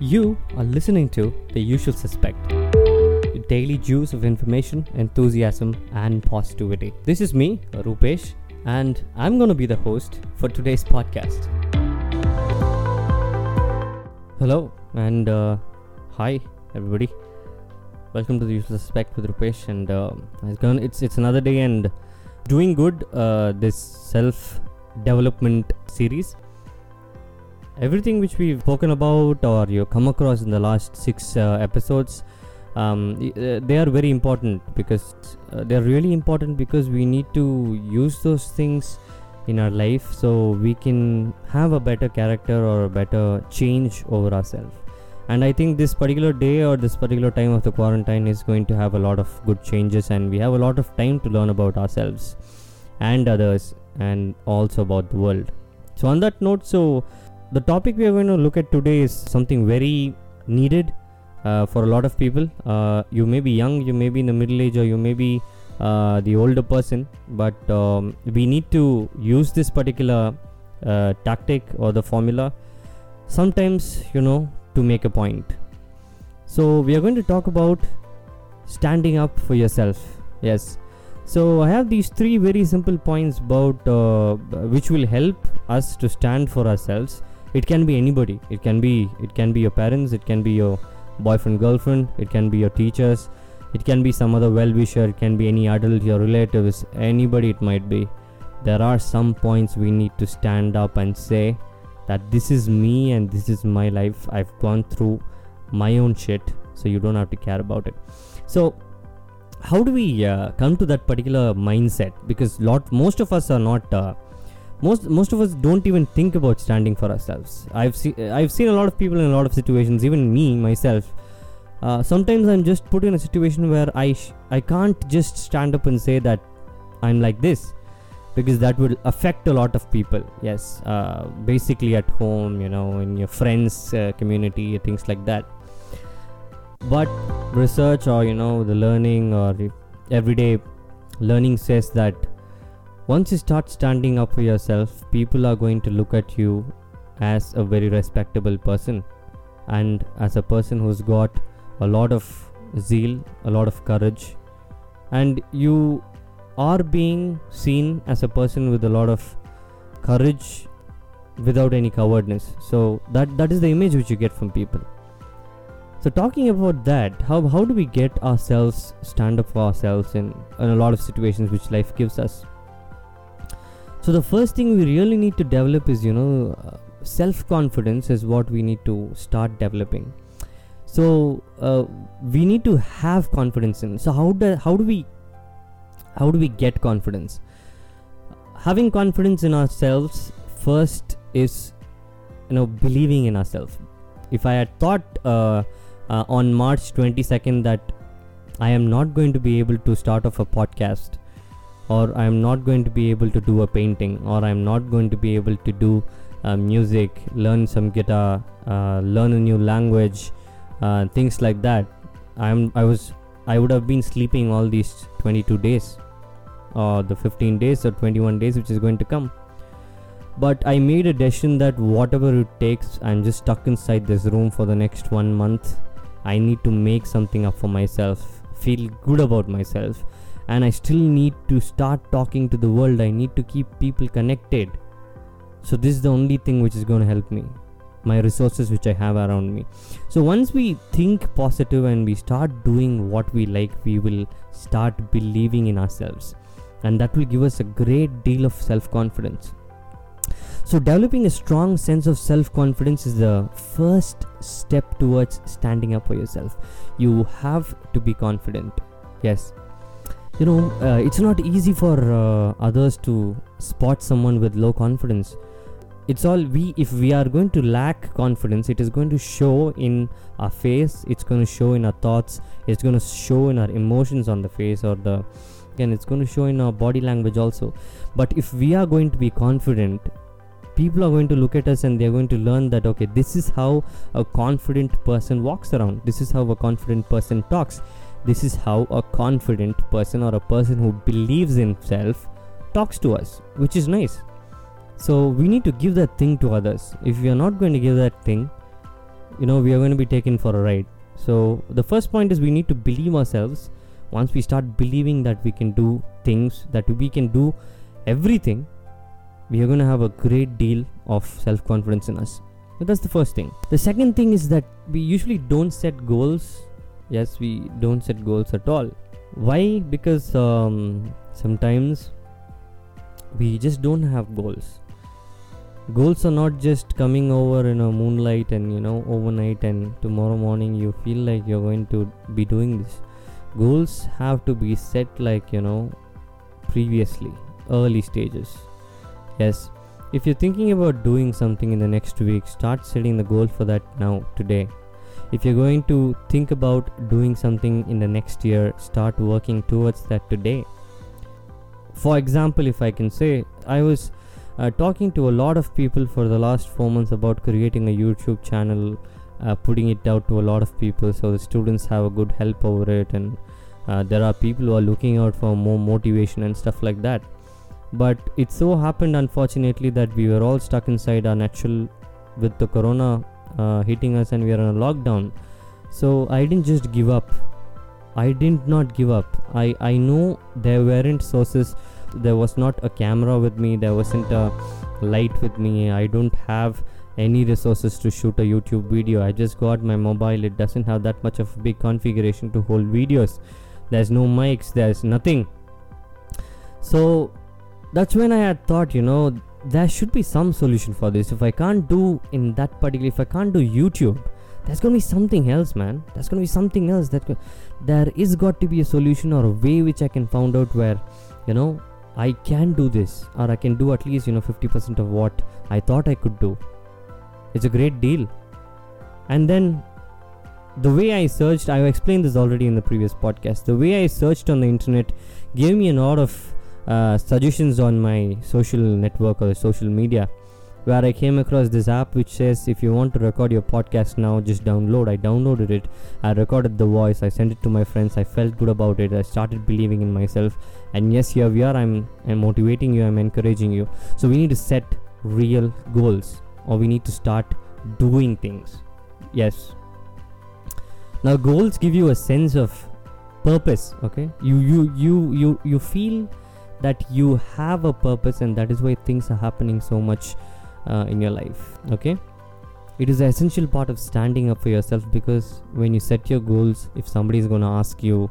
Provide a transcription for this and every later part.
You are listening to The Usual Suspect, daily juice of information, enthusiasm, and positivity. This is me, Rupesh, and I'm going to be the host for today's podcast. Hello, and uh, hi, everybody. Welcome to The Usual Suspect with Rupesh, and uh, it's, gonna, it's, it's another day and doing good. Uh, this self development series everything which we've spoken about or you come across in the last six uh, episodes um, uh, they are very important because uh, they are really important because we need to use those things in our life so we can have a better character or a better change over ourselves. And i think this particular day or this particular time of the quarantine is going to have a lot of good changes and we have a lot of time to learn about ourselves and others and also about the world. So on that note so the topic we are going to look at today is something very needed uh, for a lot of people. Uh, you may be young, you may be in the middle age, or you may be uh, the older person, but um, we need to use this particular uh, tactic or the formula sometimes, you know, to make a point. So, we are going to talk about standing up for yourself. Yes. So, I have these three very simple points about uh, which will help us to stand for ourselves it can be anybody. It can be it can be your parents it can be your boyfriend girlfriend it can be your teachers it can be some other well-wisher it can be any adult your relatives anybody it might be. There are some points we need to stand up and say that this is me and this is my life. I've gone through my own shit so you don't have to care about it. So how do we uh, come to that particular mindset? Because lot most of us are not uh, most most of us don't even think about standing for ourselves. I've seen i've seen a lot of people in a lot of situations even me myself. Uh, sometimes i'm just put in a situation where i sh- i can't just stand up and say that i'm like this because that would affect a lot of people. Yes uh, basically at home you know in your friends uh, community things like that. But research or you know the learning or everyday learning says that once you start standing up for yourself, people are going to look at you as a very respectable person and as a person who's got a lot of zeal, a lot of courage, and you are being seen as a person with a lot of courage without any cowardness. So that that is the image which you get from people. So talking about that, how how do we get ourselves stand up for ourselves in, in a lot of situations which life gives us? So the first thing we really need to develop is you know uh, self confidence is what we need to start developing. So uh, we need to have confidence in so how do how do we how do we get confidence? Having confidence in ourselves first is you know believing in ourselves. If i had thought uh, uh, on march 22nd that i am not going to be able to start off a podcast or I'm not going to be able to do a painting, or I'm not going to be able to do uh, music, learn some guitar, uh, learn a new language, uh, things like that. I'm I was I would have been sleeping all these 22 days, or the 15 days or 21 days which is going to come. But I made a decision that whatever it takes, I'm just stuck inside this room for the next one month. I need to make something up for myself, feel good about myself and I still need to start talking to the world. I need to keep people connected. So, this is the only thing which is going to help me my resources which I have around me. So, once we think positive and we start doing what we like, we will start believing in ourselves, and that will give us a great deal of self confidence. So, developing a strong sense of self confidence is the first step towards standing up for yourself. You have to be confident. Yes, you know uh, it's not easy for uh, others to spot someone with low confidence. It's all we if we are going to lack confidence it is going to show in our face it's going to show in our thoughts it's going to show in our emotions on the face or the again it's going to show in our body language also. But if we are going to be confident people are going to look at us and they're going to learn that okay this is how a confident person walks around. This is how a confident person talks this is how a confident person or a person who believes in himself talks to us, which is nice. So we need to give that thing to others. If we are not going to give that thing, you know we are going to be taken for a ride so the first point is we need to believe ourselves once we start believing that we can do things that we can do everything we are going to have a great deal of self confidence in us so that's the first thing the second thing is that we usually don't set goals yes we don't set goals at all. Why? Because um, sometimes we just don't have goals. Goals are not just coming over in a moonlight and you know overnight and tomorrow morning you feel like you're going to be doing this. Goals have to be set like you know previously early stages. Yes if you're thinking about doing something in the next week start setting the goal for that now today if you're going to think about doing something in the next year start working towards that today. For example if i can say i was uh, talking to a lot of people for the last four months about creating a youtube channel uh, putting it out to a lot of people so the students have a good help over it and uh, there are people who are looking out for more motivation and stuff like that. But it so happened unfortunately that we were all stuck inside our natural with the corona Uh, hitting us and we are on a lockdown. So i didn't just give up. I did not give up. I i know there weren't sources. There was not a camera with me. There wasn't a light with me. I don't have any resources to shoot a youtube video. I just got my mobile. It doesn't have that much of a big configuration to hold videos. There's no mics. There's nothing. So that's when i had thought you know there should be some solution for this. If i can't do in that particular if i can't do youtube there's gonna be something else man. There's gonna be something else that there is got to be a solution or a way which i can find out where you know i can do this or i can do at least you know 50% of what i thought i could do. It's a great deal. And then the way i searched i explained this already in the previous podcast the way i searched on the internet gave me a lot of uh, suggestions on my social network or social media where I came across this app which says if you want to record your podcast now, just download. I downloaded it, I recorded the voice, I sent it to my friends, I felt good about it, I started believing in myself, and yes, here we are. I'm, I'm motivating you, I'm encouraging you. So we need to set real goals, or we need to start doing things. Yes. Now goals give you a sense of purpose. Okay, you you you you you feel that you have a purpose and that is why things are happening so much uh, in your life okay? It is an essential part of standing up for yourself because when you set your goals if somebody is going to ask you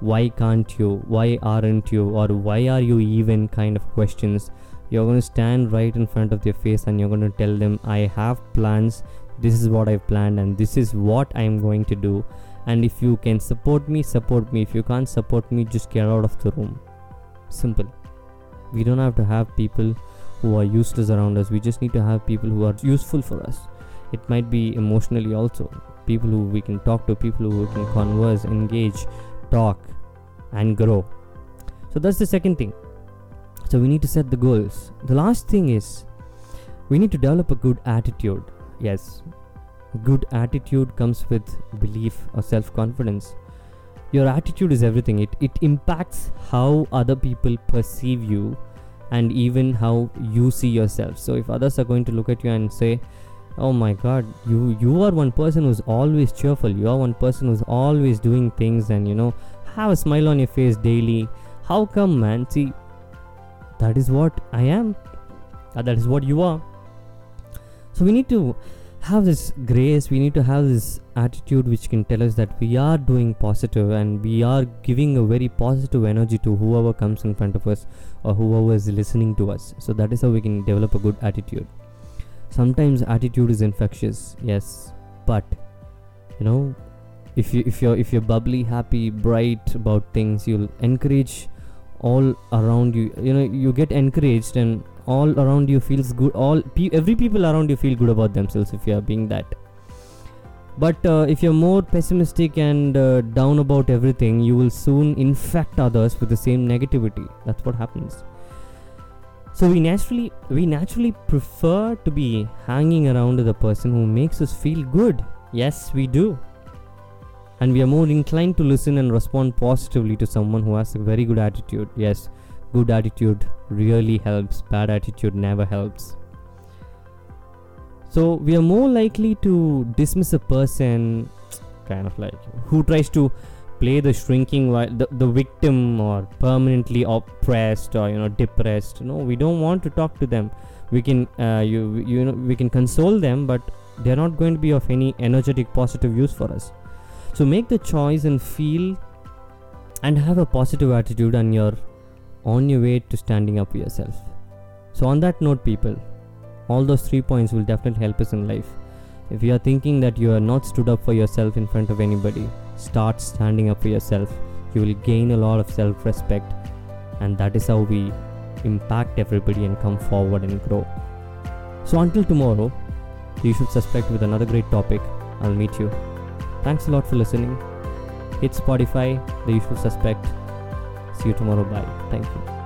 why can't you? Why aren't you? or why are you even? kind of questions you're going to stand right in front of their face and you're going to tell them i have plans. This is what i've planned and this is what i'm going to do. And if you can support me support me. If you can't support me just get out of the room simple. We don't have to have people who are useless around us. We just need to have people who are useful for us. It might be emotionally also. People who we can talk to people who we can converse engage talk and grow. So that's the second thing. So we need to set the goals. The last thing is we need to develop a good attitude. Yes good attitude comes with belief or self confidence your attitude is everything. It, it impacts how other people perceive you and even how you see yourself. So if others are going to look at you and say oh my god you you are one person who's always cheerful. You are one person who's always doing things and you know have a smile on your face daily. How come man? See that is what i am. That is what you are. So we need to have this grace we need to have this attitude which can tell us that we are doing positive and we are giving a very positive energy to whoever comes in front of us or whoever is listening to us. So that is how we can develop a good attitude. Sometimes attitude is infectious yes but you know if you if you're if you're bubbly happy bright about things you'll encourage all around you. You know you get encouraged and all around you feels good. All pe- every people around you feel good about themselves if you are being that. But uh, if you're more pessimistic and uh, down about everything you will soon infect others with the same negativity. That's what happens. So we naturally we naturally prefer to be hanging around with a person who makes us feel good. Yes we do and we are more inclined to listen and respond positively to someone who has a very good attitude yes good attitude really helps bad attitude never helps So we are more likely to dismiss a person, kind of like who tries to play the shrinking the, the victim or permanently oppressed or you know depressed. No, we don't want to talk to them. We can uh, you you know we can console them, but they are not going to be of any energetic positive use for us. So make the choice and feel and have a positive attitude and you're on your way to standing up for yourself. So on that note, people all those three points will definitely help us in life. If you are thinking that you are not stood up for yourself in front of anybody, start standing up for yourself. You will gain a lot of self respect, and that is how we impact everybody and come forward and grow. So, until tomorrow, Usual Suspect with another great topic. I'll meet you. Thanks a lot for listening. Hit Spotify, the usual suspect. See you tomorrow. Bye. Thank you.